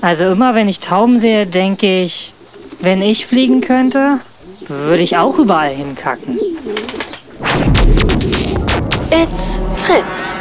Also immer wenn ich Tauben sehe, denke ich, wenn ich fliegen könnte, würde ich auch überall hinkacken. It's Fritz.